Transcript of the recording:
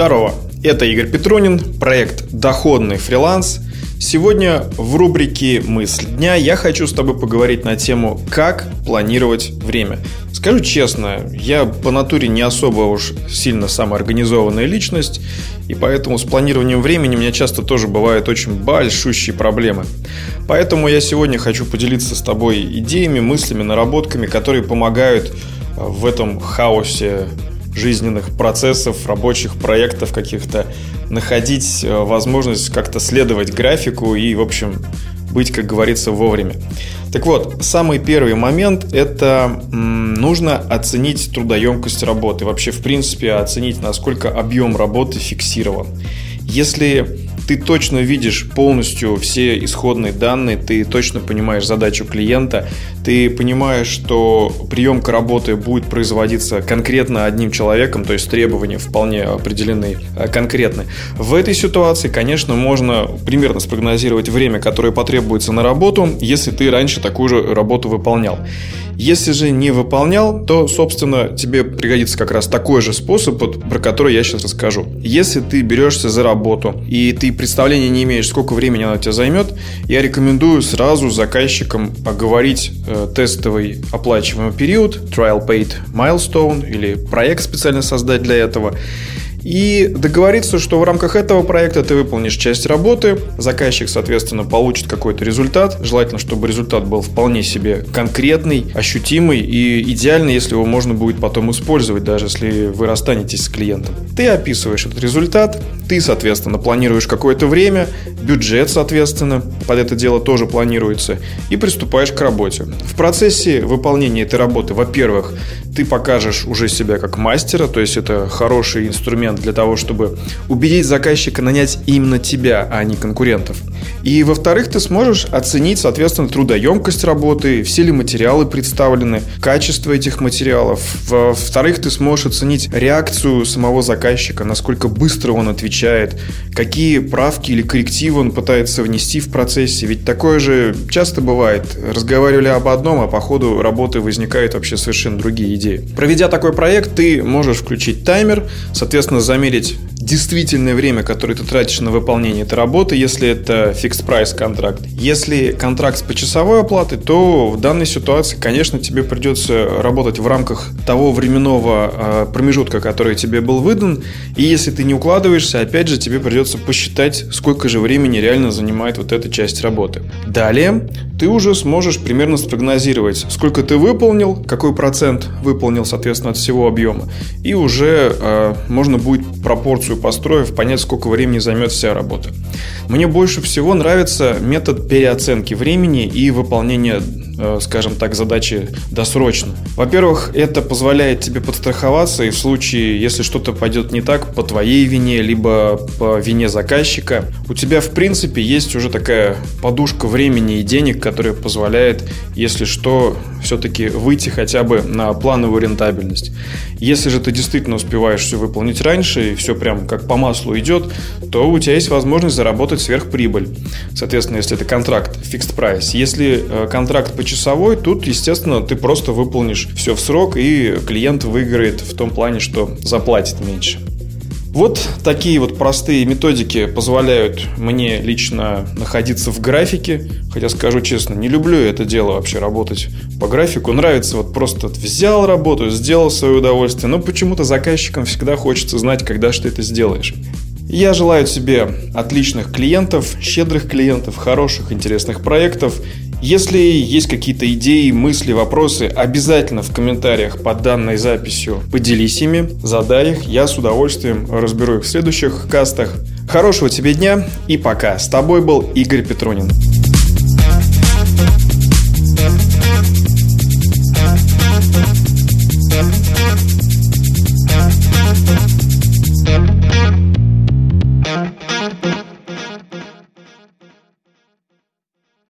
Здорово, это Игорь Петрунин, проект «Доходный фриланс». Сегодня в рубрике «Мысль дня» я хочу с тобой поговорить на тему «Как планировать время». Скажу честно, я по натуре не особо уж сильно самоорганизованная личность, и поэтому с планированием времени у меня часто тоже бывают очень большущие проблемы. Поэтому я сегодня хочу поделиться с тобой идеями, мыслями, наработками, которые помогают в этом хаосе жизненных процессов, рабочих проектов каких-то, находить э, возможность как-то следовать графику и, в общем, быть, как говорится, вовремя. Так вот, самый первый момент – это нужно оценить трудоемкость работы. Вообще, в принципе, оценить, насколько объем работы фиксирован. Если ты точно видишь полностью все исходные данные, ты точно понимаешь задачу клиента, ты понимаешь, что приемка работы будет производиться конкретно одним человеком, то есть требования вполне определены э, конкретны. В этой ситуации, конечно, можно примерно спрогнозировать время, которое потребуется на работу, если ты раньше такую же работу выполнял. Если же не выполнял, то, собственно, тебе пригодится как раз такой же способ, про который я сейчас расскажу. Если ты берешься за работу и ты представления не имеешь, сколько времени она тебя займет, я рекомендую сразу заказчикам оговорить э, тестовый оплачиваемый период, trial paid milestone или проект специально создать для этого и договориться, что в рамках этого проекта ты выполнишь часть работы, заказчик, соответственно, получит какой-то результат. Желательно, чтобы результат был вполне себе конкретный, ощутимый и идеально, если его можно будет потом использовать, даже если вы расстанетесь с клиентом. Ты описываешь этот результат, ты, соответственно, планируешь какое-то время, бюджет, соответственно, под это дело тоже планируется, и приступаешь к работе. В процессе выполнения этой работы, во-первых, ты покажешь уже себя как мастера, то есть это хороший инструмент для того, чтобы убедить заказчика нанять именно тебя, а не конкурентов. И во-вторых, ты сможешь оценить, соответственно, трудоемкость работы, все ли материалы представлены, качество этих материалов. Во-вторых, ты сможешь оценить реакцию самого заказчика, насколько быстро он отвечает, какие правки или коррективы он пытается внести в процессе. Ведь такое же часто бывает. Разговаривали об одном, а по ходу работы возникают вообще совершенно другие идеи. Проведя такой проект, ты можешь включить таймер, соответственно, замерить действительное время, которое ты тратишь на выполнение этой работы, если это price контракт. Если контракт с почасовой оплатой, то в данной ситуации, конечно, тебе придется работать в рамках того временного а, промежутка, который тебе был выдан. И если ты не укладываешься, опять же, тебе придется посчитать, сколько же времени реально занимает вот эта часть работы. Далее ты уже сможешь примерно спрогнозировать, сколько ты выполнил, какой процент выполнил, соответственно, от всего объема. И уже э, можно будет пропорцию построив, понять, сколько времени займет вся работа. Мне больше всего нравится метод переоценки времени и выполнения скажем так, задачи досрочно. Во-первых, это позволяет тебе подстраховаться, и в случае, если что-то пойдет не так по твоей вине, либо по вине заказчика, у тебя, в принципе, есть уже такая подушка времени и денег, которая позволяет, если что, все-таки выйти хотя бы на плановую рентабельность. Если же ты действительно успеваешь все выполнить раньше, и все прям как по маслу идет, то у тебя есть возможность заработать сверхприбыль. Соответственно, если это контракт, fixed price. Если э, контракт по часовой, тут, естественно, ты просто выполнишь все в срок, и клиент выиграет в том плане, что заплатит меньше. Вот такие вот простые методики позволяют мне лично находиться в графике. Хотя скажу честно, не люблю это дело вообще работать по графику. Нравится вот просто взял работу, сделал свое удовольствие. Но почему-то заказчикам всегда хочется знать, когда что это сделаешь. Я желаю тебе отличных клиентов, щедрых клиентов, хороших, интересных проектов если есть какие-то идеи, мысли, вопросы, обязательно в комментариях под данной записью поделись ими, задай их, я с удовольствием разберу их в следующих кастах. Хорошего тебе дня и пока. С тобой был Игорь Петрунин.